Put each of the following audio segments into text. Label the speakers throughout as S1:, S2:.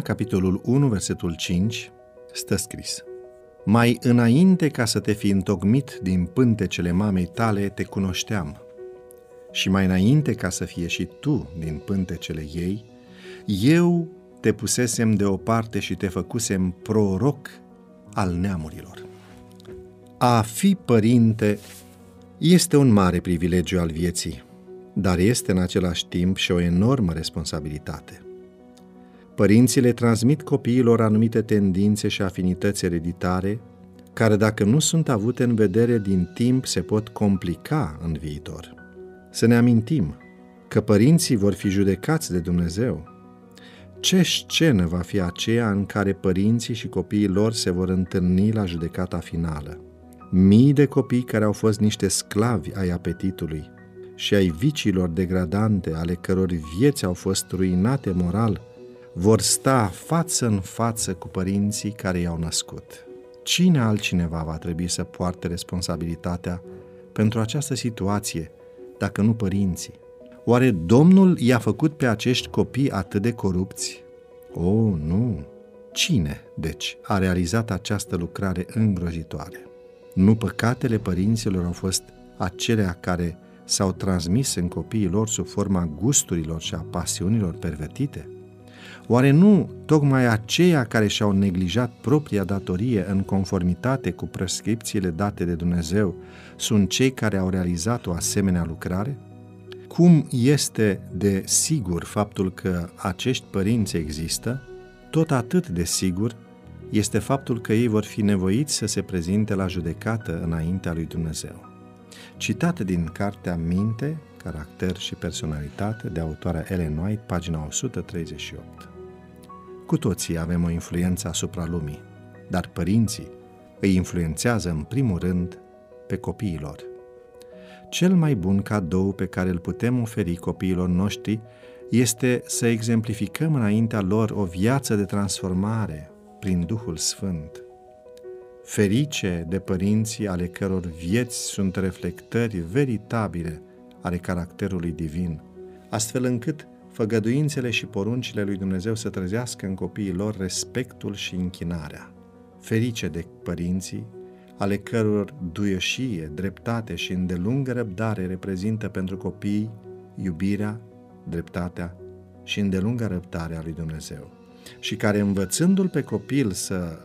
S1: capitolul 1, versetul 5, stă scris Mai înainte ca să te fi întocmit din pântecele mamei tale, te cunoșteam. Și mai înainte ca să fie și tu din pântecele ei, eu te pusesem deoparte și te făcusem proroc al neamurilor. A fi părinte este un mare privilegiu al vieții, dar este în același timp și o enormă responsabilitate. Părinții le transmit copiilor anumite tendințe și afinități ereditare, care dacă nu sunt avute în vedere din timp se pot complica în viitor. Să ne amintim că părinții vor fi judecați de Dumnezeu. Ce scenă va fi aceea în care părinții și copiii lor se vor întâlni la judecata finală? Mii de copii care au fost niște sclavi ai apetitului și ai viciilor degradante ale căror vieți au fost ruinate moral, vor sta față în față cu părinții care i-au născut. Cine altcineva va trebui să poarte responsabilitatea pentru această situație, dacă nu părinții? Oare Domnul i-a făcut pe acești copii atât de corupți? Oh, nu! Cine, deci, a realizat această lucrare îngrozitoare? Nu păcatele părinților au fost acelea care s-au transmis în copiii lor sub forma gusturilor și a pasiunilor pervertite? Oare nu tocmai aceia care și-au neglijat propria datorie în conformitate cu prescripțiile date de Dumnezeu sunt cei care au realizat o asemenea lucrare? Cum este de sigur faptul că acești părinți există, tot atât de sigur este faptul că ei vor fi nevoiți să se prezinte la judecată înaintea lui Dumnezeu. Citat din cartea Minte, Caracter și Personalitate de autoarea Ellen White, pagina 138. Cu toții avem o influență asupra lumii, dar părinții îi influențează în primul rând pe copiilor. Cel mai bun cadou pe care îl putem oferi copiilor noștri este să exemplificăm înaintea lor o viață de transformare prin Duhul Sfânt. Ferice de părinții ale căror vieți sunt reflectări veritabile ale caracterului divin, astfel încât făgăduințele și poruncile lui Dumnezeu să trezească în copiii lor respectul și închinarea. Ferice de părinții, ale căror duioșie, dreptate și îndelungă răbdare reprezintă pentru copii iubirea, dreptatea și îndelungă răbdarea lui Dumnezeu și care învățându-l pe copil să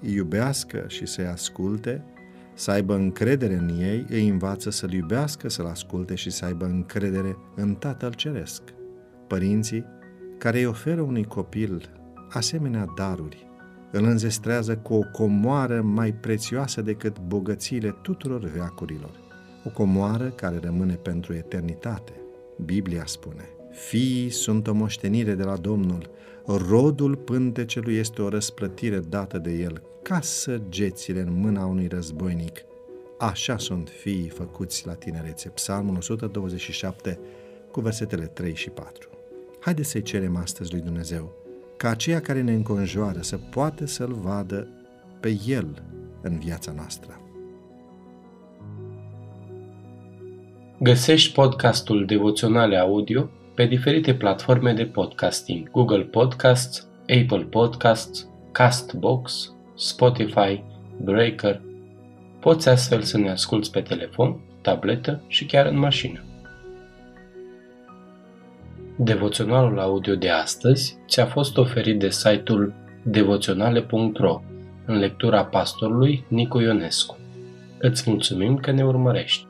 S1: iubească și să-i asculte, să aibă încredere în ei, îi învață să-l iubească, să-l asculte și să aibă încredere în Tatăl Ceresc părinții care îi oferă unui copil asemenea daruri, îl înzestrează cu o comoară mai prețioasă decât bogățiile tuturor veacurilor, o comoară care rămâne pentru eternitate. Biblia spune, Fiii sunt o moștenire de la Domnul, rodul pântecelui este o răsplătire dată de el, ca săgețile în mâna unui războinic. Așa sunt fiii făcuți la tinerețe. Psalmul 127 cu versetele 3 și 4. Haideți să-i cerem astăzi lui Dumnezeu ca aceia care ne înconjoară să poată să-L vadă pe El în viața noastră.
S2: Găsești podcastul Devoționale Audio pe diferite platforme de podcasting, Google Podcasts, Apple Podcasts, Castbox, Spotify, Breaker. Poți astfel să ne asculți pe telefon, tabletă și chiar în mașină. Devoționalul audio de astăzi ți-a fost oferit de site-ul devoționale.ro în lectura pastorului Nicu Ionescu. Îți mulțumim că ne urmărești!